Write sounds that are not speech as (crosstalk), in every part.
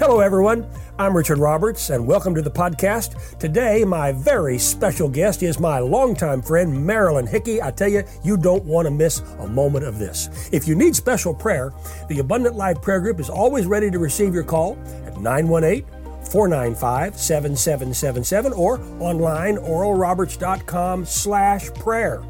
Hello, everyone. I'm Richard Roberts, and welcome to the podcast. Today, my very special guest is my longtime friend, Marilyn Hickey. I tell you, you don't want to miss a moment of this. If you need special prayer, the Abundant Life Prayer Group is always ready to receive your call at 918 495 7777 or online, oralroberts.com slash prayer.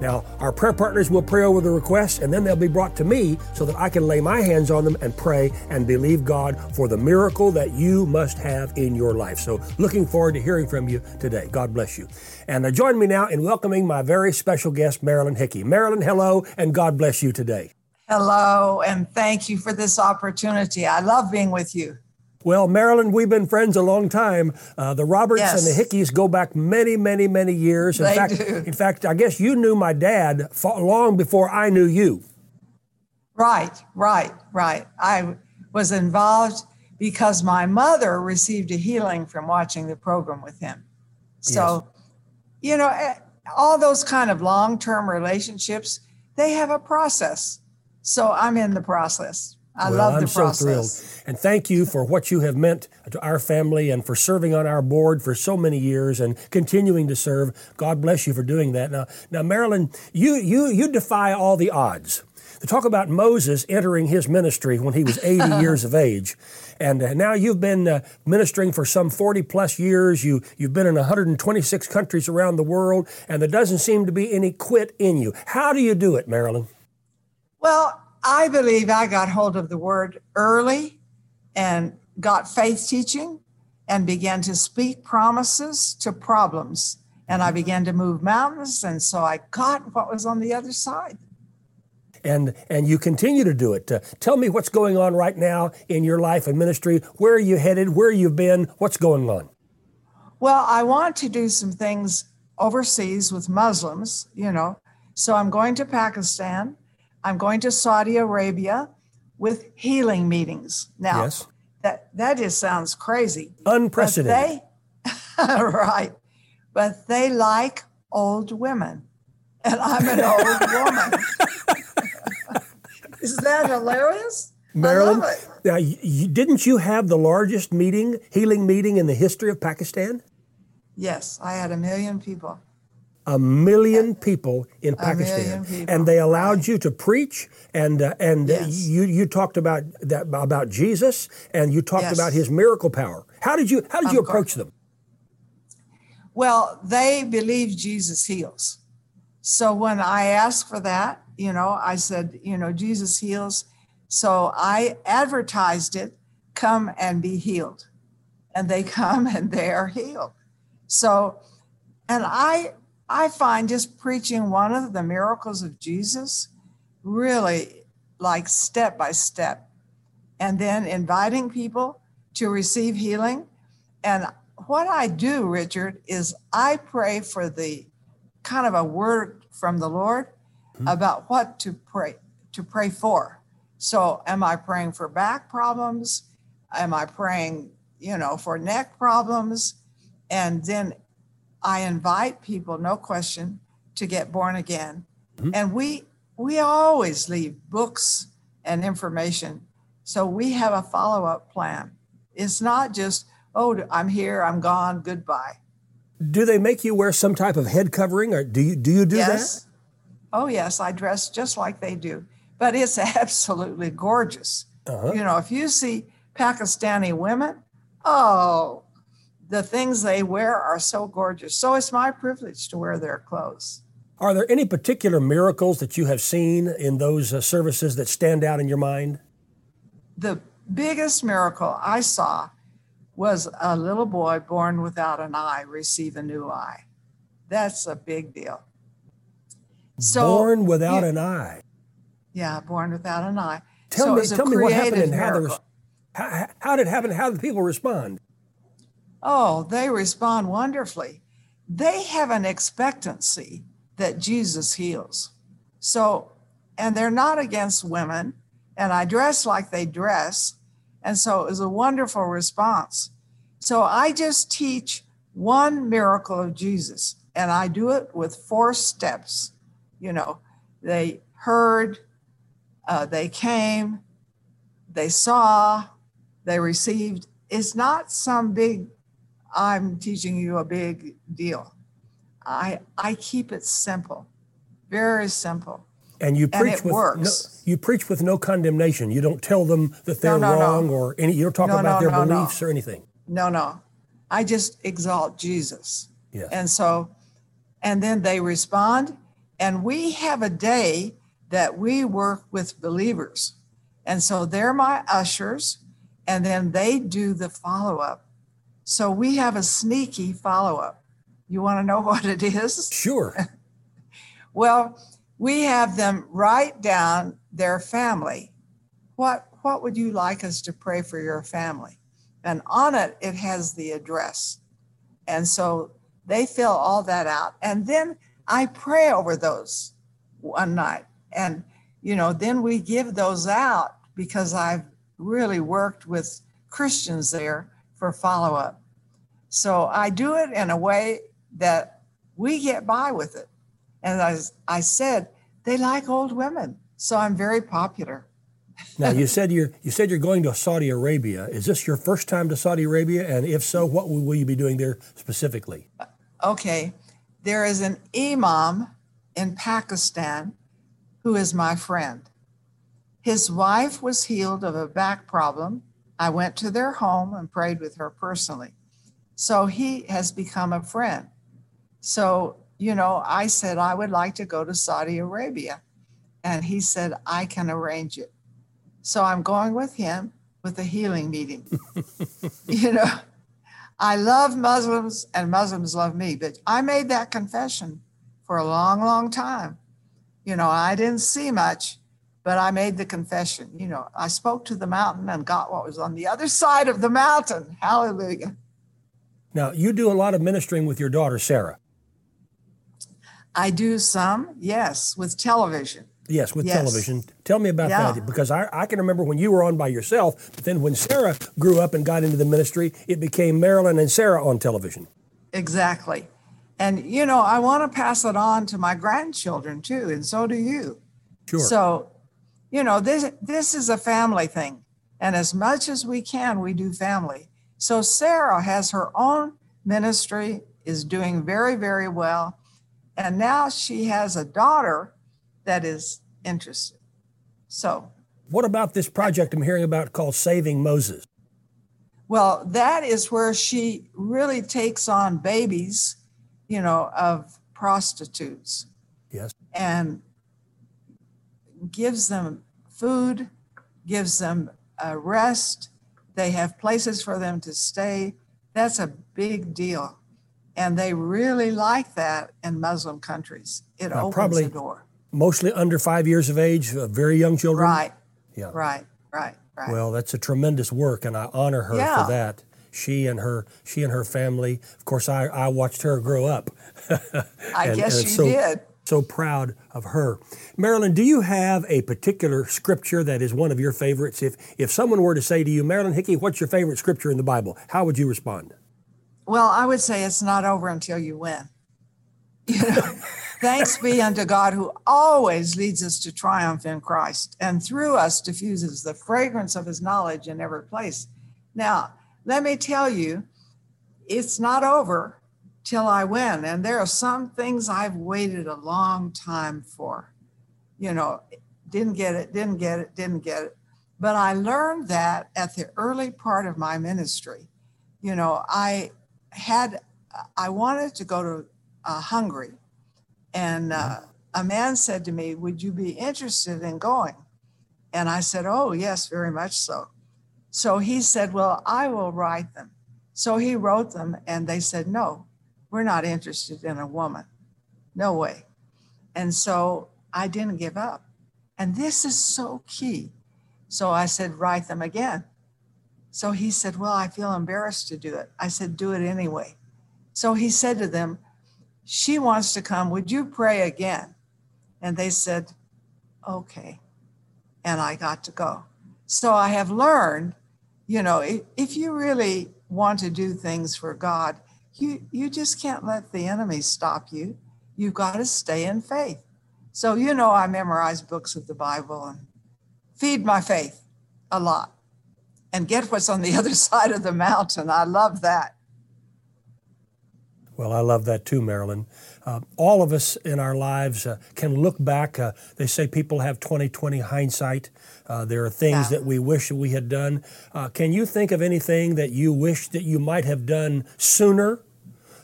Now, our prayer partners will pray over the requests and then they'll be brought to me so that I can lay my hands on them and pray and believe God for the miracle that you must have in your life. So, looking forward to hearing from you today. God bless you. And uh, join me now in welcoming my very special guest, Marilyn Hickey. Marilyn, hello, and God bless you today. Hello, and thank you for this opportunity. I love being with you. Well, Marilyn, we've been friends a long time. Uh, the Roberts Yes. and the Hickeys go back many, many, many years. In They fact, do. in fact, I guess you knew my dad long before I knew you. Right, right, right. I was involved because my mother received a healing from watching the program with him. So, you know, eh, all those kind of long term relationships, they have a process. So I'm in the process. I well, love I'm the so process. thrilled. And thank you for what you have meant to our family and for serving on our board for so many years and continuing to serve. God bless you for doing that. Now, now Marilyn, you, you, you defy all the odds. To talk about Moses entering his ministry when he was (laughs) 80 years of age. And uh, now you've been uh, ministering for some 40 plus years. You, you've been in 126 countries around the world, and there doesn't seem to be any quit in you. How do you do it, Marilyn? Well, I believe I got hold of the word early and got faith teaching and began to speak promises to problems. And I began to move mountains. And so I got what was on the other side. and and you continue to do it. Uh, tell me what's going on right now in your life and ministry. Where are you headed? Where you've been? What's going on? Well, I want to do some things overseas with Muslims, you know. So I'm going to Pakistan. I'm going to Saudi Arabia with healing meetings. Now, Yes. that, that just sounds crazy. Unprecedented. But they, (laughs) right. But they like old women. And I'm an old (laughs) woman. Is that hilarious? Marilyn, now you- didn't you have the largest meeting, healing meeting in the history of Pakistan? Yes, I had a million people. A million people in Pakistan, people, and they allowed you to preach, and uh, and Yes. you you talked about that about Jesus, and you talked Yes. about His miracle power. How did you how did you Of course. approach them? Well, they believe Jesus heals. So when I asked for that, you know, I said, you know, Jesus heals. So I advertised it, come and be healed. And they (laughs) come and they are healed. So, and I I find just preaching one of the miracles of Jesus really like step by step and then inviting people to receive healing. And what I do, Richard, is I pray for the kind of a word from the Lord hmm. about what to pray to pray for. So am I praying for back problems? Am I praying, you know, for neck problems? And then I invite people, no question, to get born again. And we we always leave books and information. So we have a follow-up plan. It's not just, oh, I'm here, I'm gone, goodbye. Do they make you wear some type of head covering, or do you do you do yes. Oh, yes, I dress just like they do. But it's (laughs) absolutely gorgeous. Uh-huh. You know, if you see Pakistani women, oh, the things they wear are so gorgeous. So it's my privilege to wear their clothes. Are there any particular miracles that you have seen in those uh, services that stand out in your mind? The biggest miracle I saw was a little boy born without an eye receive a new eye. That's a big deal. So, Born without yeah, an eye. Yeah, born without an eye. Tell so me, tell me what happened and how, miracle. how, how did it happen? How did people respond? Oh, they respond wonderfully. They have an expectancy that Jesus heals. So, and they're not against women, and I dress like they dress. And so it was a wonderful response. So I just teach one miracle of Jesus, and I do it with four steps. You know, they heard, uh, they came, they saw, they received. It's not some big, I'm teaching you a big deal. I, I keep it simple, very simple. And you And preach it with works. No, you preach with no condemnation. You don't tell them that they're no, no. wrong or any. You don't talk No, about their beliefs or anything. No, no. I just exalt Jesus. Yes. And so, and then they respond. And we have a day that we work with believers. And so they're my ushers, and then they do the follow up. So we have a sneaky follow up. You want to know (laughs) what it is? Sure. (laughs) Well, we have them write down their family. What what would you like us to pray for your family? And on it it has the address. And so they fill all that out. And then I pray over those one night. And you know, then we give those out because I've really worked with Christians there for follow up. So I do it in a way that we get by with it. And as I said, they like old women. So I'm very popular. Now you said you're you said you're going to Saudi Arabia. Is this your first time to Saudi Arabia? And if so, what will will you be doing there specifically? Okay, there is an imam in Pakistan who is my friend. His wife was healed of a back problem. I went to their home and prayed with her personally. So he has become a friend. So, you know, I said I would like to go to Saudi Arabia. And he said, I can arrange it. So I'm going with him with a healing meeting. (laughs) you know, I love Muslims and Muslims love me, but I made that confession for a long, long time. You know, I didn't see much, but I made the confession. You know, I spoke to the mountain and got what was on the other side of the mountain. Hallelujah. Now you do a lot of ministering with your daughter Sarah. I do some, yes, with television. Yes, with Yes. television. Tell me about Yeah. that because I, I can remember when you were on by yourself, but then when Sarah grew up and got into the ministry, it became Marilyn and Sarah on television. Exactly. And, you know, I want to pass it on to my grandchildren too, and so do you. Sure. So, you know, this this is a family thing. And as much as we can, we do family. So Sarah has her own ministry, is doing very, very well. And now she has a daughter that is interested. So, what about this project I'm hearing about called Saving Moses? well, that is where she really takes on babies, you know, of prostitutes. Yes. and gives them food, gives them a rest. They have places for them to stay. That's a big deal. And they really like that in Muslim countries. It Now, opens probably- the door. Mostly under five years of age, uh, very young children. Right, Yeah. right, right, right. Well, that's a tremendous work, and I honor her Yeah. for that. She and her, she and her family. Of course, I, I watched her grow up. (laughs) I guess and you so- did. So proud of her. Marilyn, do you have a particular scripture that is one of your favorites? If if someone were to say to you, Marilyn Hickey, what's your favorite scripture in the Bible? How would you respond? Well, I would say it's not over until you win. You know, (laughs) thanks be unto God who always leads us to triumph in Christ and through us diffuses the fragrance of his knowledge in every place. Now, let me tell you, it's not over till I win. And there are some things I've waited a long time for. You know, didn't get it, didn't get it, didn't get it. But I learned that at the early part of my ministry. You know, I had, I wanted to go to uh, Hungary. And uh, a man said to me, Would you be interested in going? And I said, Oh, yes, very much so. So he said, Well, I will write them. So he wrote them, and they said, No, we're not interested in a woman. No way. And so I didn't give up. And this is so key. So I said, Write them again. So he said, Well, I feel embarrassed to do it. I said, Do it anyway. So he said to them, She wants to come. Would you pray again? And they said, Okay. And I got to go. So I have learned, you know, if, if you really want to do things for God, you, you just can't let the enemy stop you. You've got to stay in faith. So, you know, I memorize books of the Bible and feed my faith a lot. and get what's on the (laughs) other side of the mountain. I love that. Well, I love that too, Marilyn. Uh, all of us in our lives uh, can look back. Uh, they say people have 2020 hindsight. Uh, there are things yeah. that we wish we had done. Uh, can you think of anything that you wish that you might have done sooner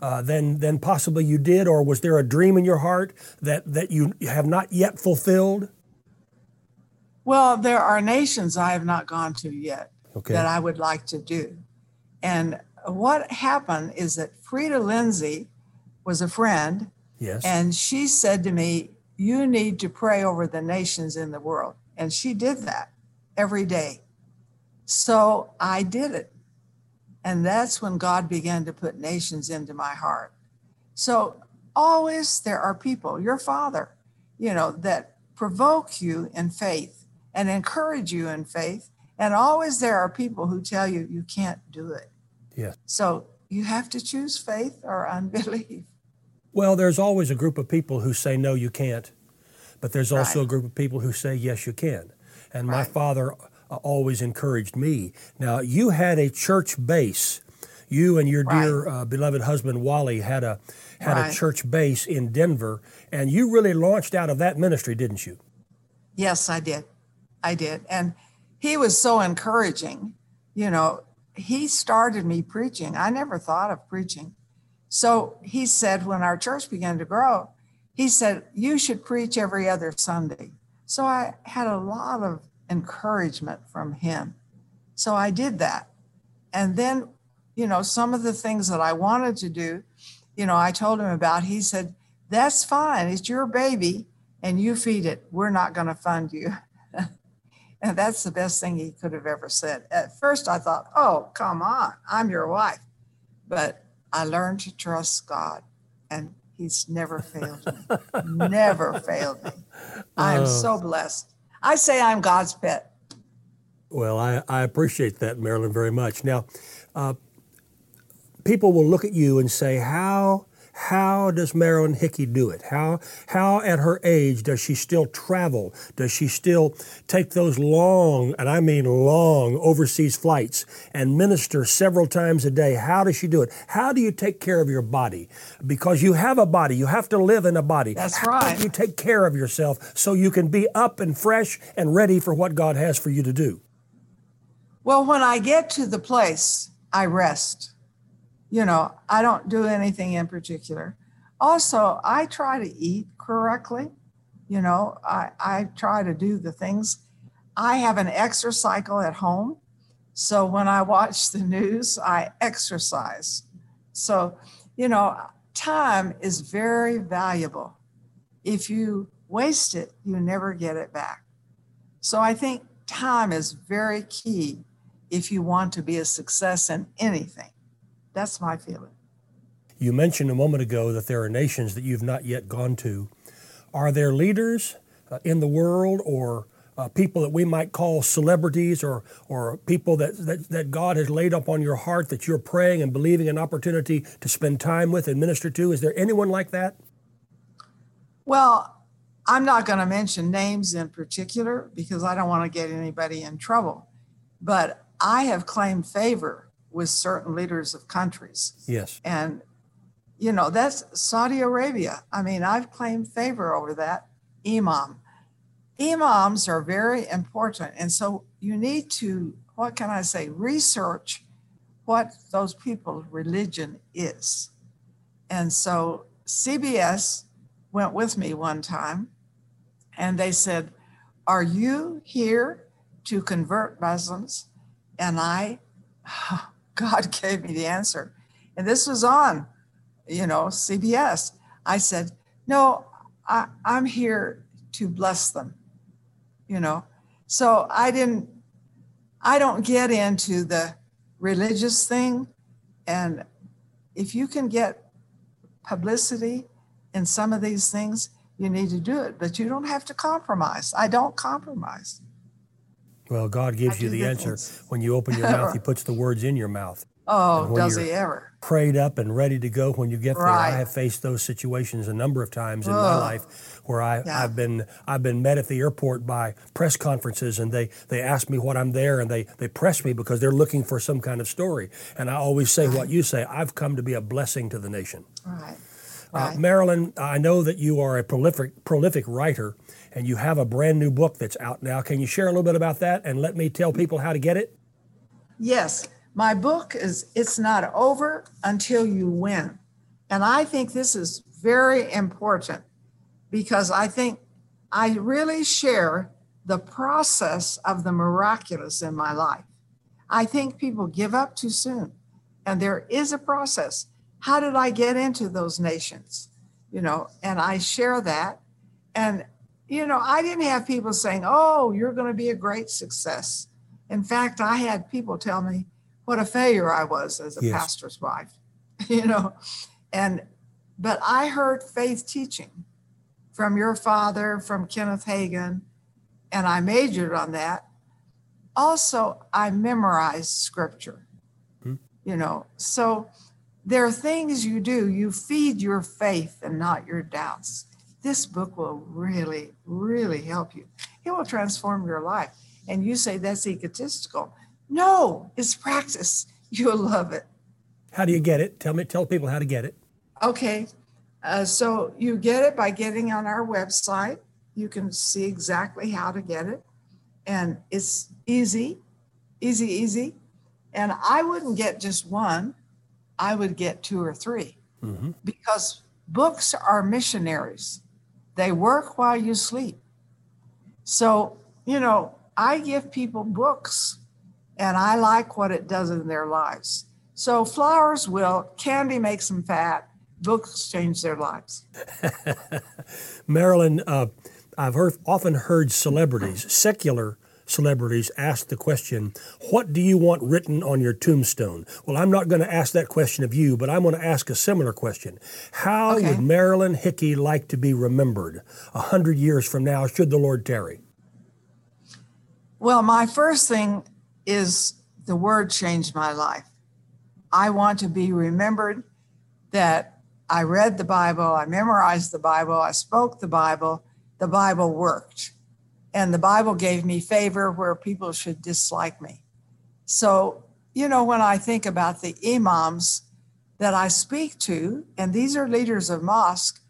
uh, than, than possibly you did? Or was there a dream in your heart that, that you have not yet fulfilled? Well, there are nations I have not gone to yet okay. that I would like to do. And what happened is that Freda Lindsay was a friend. Yes. And she said to me, You need to pray over the nations in the world. And she did that every day. So I did it. And that's when God began to put nations into my heart. So always there are people, your father, you know, that provoke you in faith and encourage you in faith. And always there are people who tell you you can't do it. Yeah. So you have to choose faith or unbelief. Well, there's always a group of people who say, no, you can't. But there's also right. a group of people who say, yes, you can. And right. my father uh, always encouraged me. Now, you had a church base. You and your right. dear uh, beloved husband Wally had a had a church base in Denver, and you really launched out of that ministry, didn't you? Yes, I did. I did, and he was so encouraging. You know, he started me preaching. I never thought of preaching. So he said, when our church began to grow, he said, You should preach every other Sunday. So I had a lot of encouragement from him. So I did that. And then, you know, some of the things that I wanted to do, you know, I told him about, he said, That's fine. It's your baby and you feed it. We're not going to fund you. (laughs) And that's the best thing he could have ever said. At first, I thought, oh, come on, I'm your wife. But I learned to trust God, and he's never failed me. (laughs) never failed me. I am oh. so oh. blessed. I say I'm God's pet. Well, I, I appreciate that, Marilyn, very much. Now, uh, people will look at you and say, How how does Marilyn Hickey do it? How, how at her age does she still travel? Does she still take those long, and I mean long, overseas flights and minister several times a day? How does she do it? How do you take care of your body? Because you have a body, you have to live in a body. That's how right. do you take care of yourself so you can be up and fresh and ready for what God has for you to do? Well, when I get to the place, I rest you know, I don't do anything in particular. Also, I try to eat correctly. You know, I, I try to do the things. I have an exercise cycle at home. So when I watch the news, I exercise. So, you know, time is very valuable. If you waste it, you never get it back. So I think time is very key if you want to be a success in anything. That's my feeling. You mentioned a moment ago that there are nations that you've not yet gone to. Are there leaders uh, in the world or uh, people that we might call celebrities or, or people that, that, that God has laid up on your heart that you're praying and believing an opportunity to spend time with and minister to? Is there anyone like that? Well, I'm not going to mention names in particular because I don't want to get anybody in trouble. But I have claimed favor with certain leaders of countries. Yes. And, you know, that's Saudi Arabia. I mean, I've claimed favor over that imam. Imams are very important. And so you need to, what can I say, research what those people's religion is. And so CBS went with me one time and they said, Are you here to convert Muslims? And I, God (laughs) gave me the answer. And this was on, you know, CBS. I said, no, I, I'm here to bless them, you know. So I didn't, I don't get into the religious thing. And if you can get publicity in some of these things, you need to do it, but you don't have to compromise. I don't compromise. Well, God gives you the, answer. Things. When you open your (laughs) mouth, He puts the words in your mouth. Oh, does he ever? Prayed up and ready to go when you get there. I have faced those situations a number of times in my life where I, Yeah. I've been I've been met at the airport by press conferences and they, they ask me what I'm there and they, they press me because they're looking for some kind of story. And I always say what you say, I've come to be a blessing to the nation. Right. Uh, Right. Marilyn, I know that you are a prolific prolific writer and you have a brand new book that's out now. Can you share a little bit about that and let me tell people how to get it? Yes, my book is It's Not Over Until You Win. And I think this is very important because I think I really share the process of the miraculous in my life. I think people give up too soon, and there is a process. How did I get into those nations? You know, and I share that. And, you know, I didn't have people saying, oh, you're going to be a great success. In fact, I had people tell me what a failure I was as a Yes. pastor's wife, (laughs) you know, and, but I heard faith teaching from your father, from Kenneth Hagin, and I majored on that. Also, I memorized scripture, Hmm. you know, so there are things you do, you feed your faith and not your doubts. This book will really, really help you. It will transform your life. And you say that's egotistical. No, it's practice. (laughs) You'll love it. How do you get it? Tell me tell people how to get it. Okay. Uh, so you get it by getting on our website. You can see exactly how to get it. And it's easy, easy, easy. And I wouldn't get just one, I would get two or 3 Mhm. because books are missionaries. They work while you sleep. So, you know, I give people books and I like what it does in their lives. So, flowers will, candy makes them fat, books change their lives. (laughs) Marilyn, uh, I've heard, often heard celebrities, secular celebrities, ask the question, What do you want written on your tombstone? Well, I'm not going to ask that question of you, but I'm going to ask a similar question. How Okay. would Marilyn Hickey like to be remembered a hundred years from now, should the Lord tarry? Well, my first thing is the word changed my life. I want to be remembered that I read the Bible, I memorized the Bible, I spoke the Bible, the Bible worked. And the Bible gave me favor where people should dislike me. So, you know, when I think about the imams that I speak to, and these are leaders of mosque,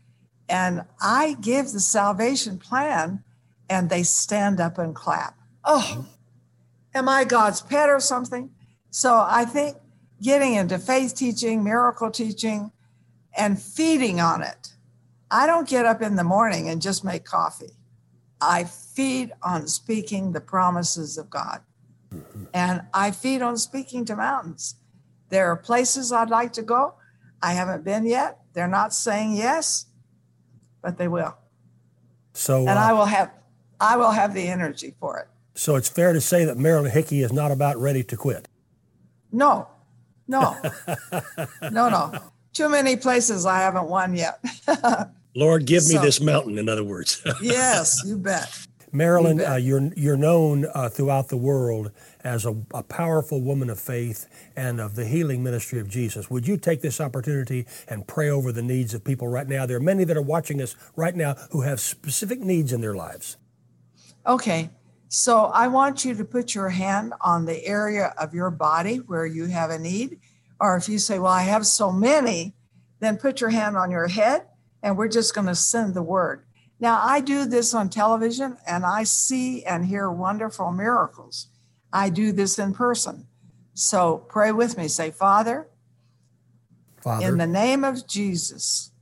and I give the salvation plan and they stand up and clap. Oh, am I God's pet or something? So I think getting into faith teaching, miracle teaching, and feeding on it. I don't get up in the morning and just make coffee. I feed on speaking the promises of God. And I feed on speaking to mountains. There are places I'd like to go. I haven't been yet. They're not saying yes, but they will. So, And I uh, will have I will have the energy for it. so it's fair to say that Marilyn Hickey is not about ready to quit. No, no, (laughs) no, no. Too many places I haven't won yet. (laughs) Lord, give me So- this mountain, in other words. (laughs) yes, you bet. Marilyn, bet. uh, you're you're known uh, throughout the world as a, a powerful woman of faith and of the healing ministry of Jesus. Would you take this opportunity and pray over the needs of people right now? There are many that are watching us right now who have specific needs in their lives. Okay, so I want you to put your hand on the area of your body where you have a need. Or if you say, Well, I have so many, then put your hand on your head and we're just going to send the word. Now, I do this on television and I see and hear wonderful miracles. I do this in person. So pray with me. Say, Father, Father, in the name of Jesus,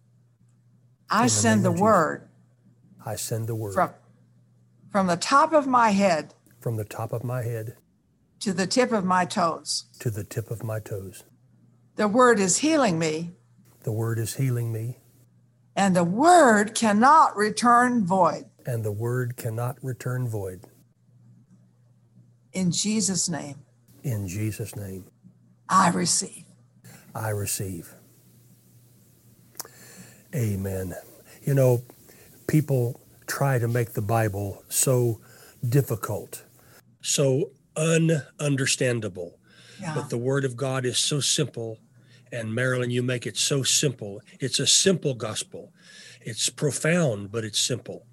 I the send the Jesus. word I send the word from, from the top of my head from the top of my head to the tip of my toes. to the tip of my toes. The word is healing me, The word is healing me, and the word cannot return void. and the word cannot return void. In Jesus' name, In Jesus' name, I receive. I receive. Amen. You know, people try to make the Bible so difficult, so ununderstandable. Yeah. But the Word of God is so simple. And Marilyn, you make it so simple. It's a simple gospel. It's profound, but it's simple.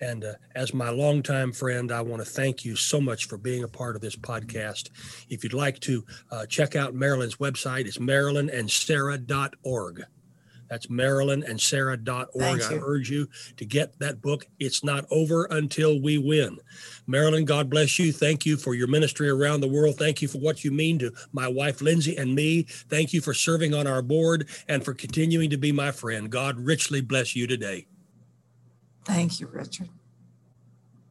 And uh, as my longtime friend, I want to thank you so much for being a part of this podcast. If you'd like to uh, check out Marilyn's website, it's marilynandsarah.org. That's marilynandsarah.org. I urge you to get that book. It's not over until we win. Marilyn, God bless you. Thank you for your ministry around the world. Thank you for what you mean to my wife, Lindsay, and me. Thank you for serving on our board and for continuing to be my friend. God richly bless you today. Thank you, Richard.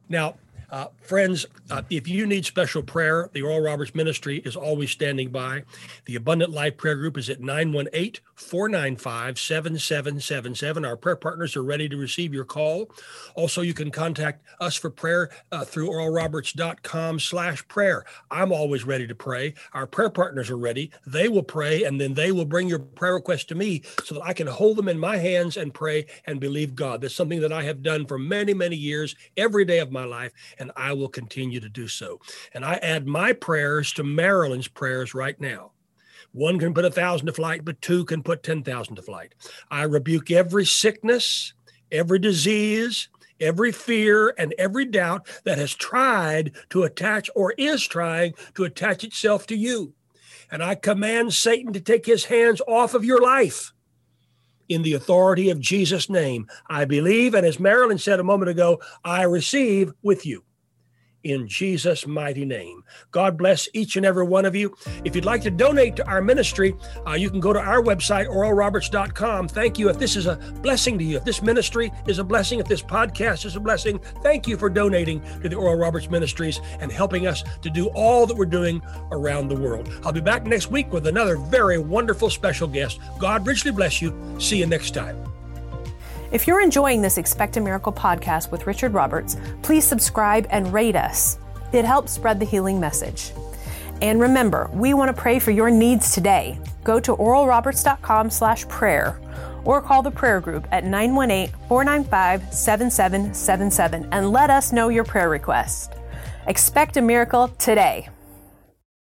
Now, uh, friends, uh, if you need special prayer, the Oral Roberts Ministry is always standing by. The Abundant Life Prayer Group is at 918 495 7777. Our prayer partners are ready to receive your call. Also, you can contact us for prayer uh, through oralroberts.com slash prayer. I'm always ready to pray. Our prayer partners are ready. They will pray, and then they will bring your prayer request to me so that I can hold them in my hands and pray and believe God. That's something that I have done for many, many years, every day of my life and I will continue to do so. And I add my prayers to Marilyn's prayers right now. One can put a thousand to flight, but two can put 10,000 to flight. I rebuke every sickness, every disease, every fear, and every doubt that has tried to attach or is trying to attach itself to you. And I command Satan to take his hands off of your life in the authority of Jesus' name. I believe, and as Marilyn said a moment ago, I receive with you in Jesus' mighty name. God bless each and every one of you. If you'd like to donate to our ministry, uh, you can go to our website, oralroberts.com. Thank you. If this is a blessing to you, if this ministry is a blessing, if this podcast is a blessing, thank you for donating to the Oral Roberts Ministries and helping us to do all that we're doing around the world. I'll be back next week with another very wonderful special guest. God richly bless you. See you next time. If you're enjoying this Expect a Miracle podcast with Richard Roberts, please subscribe and rate us. It helps spread the healing message. And remember, we want to pray for your needs today. Go to oralroberts.com slash prayer or call the prayer group at 918-495-7777 and let us know your prayer request. Expect a miracle today.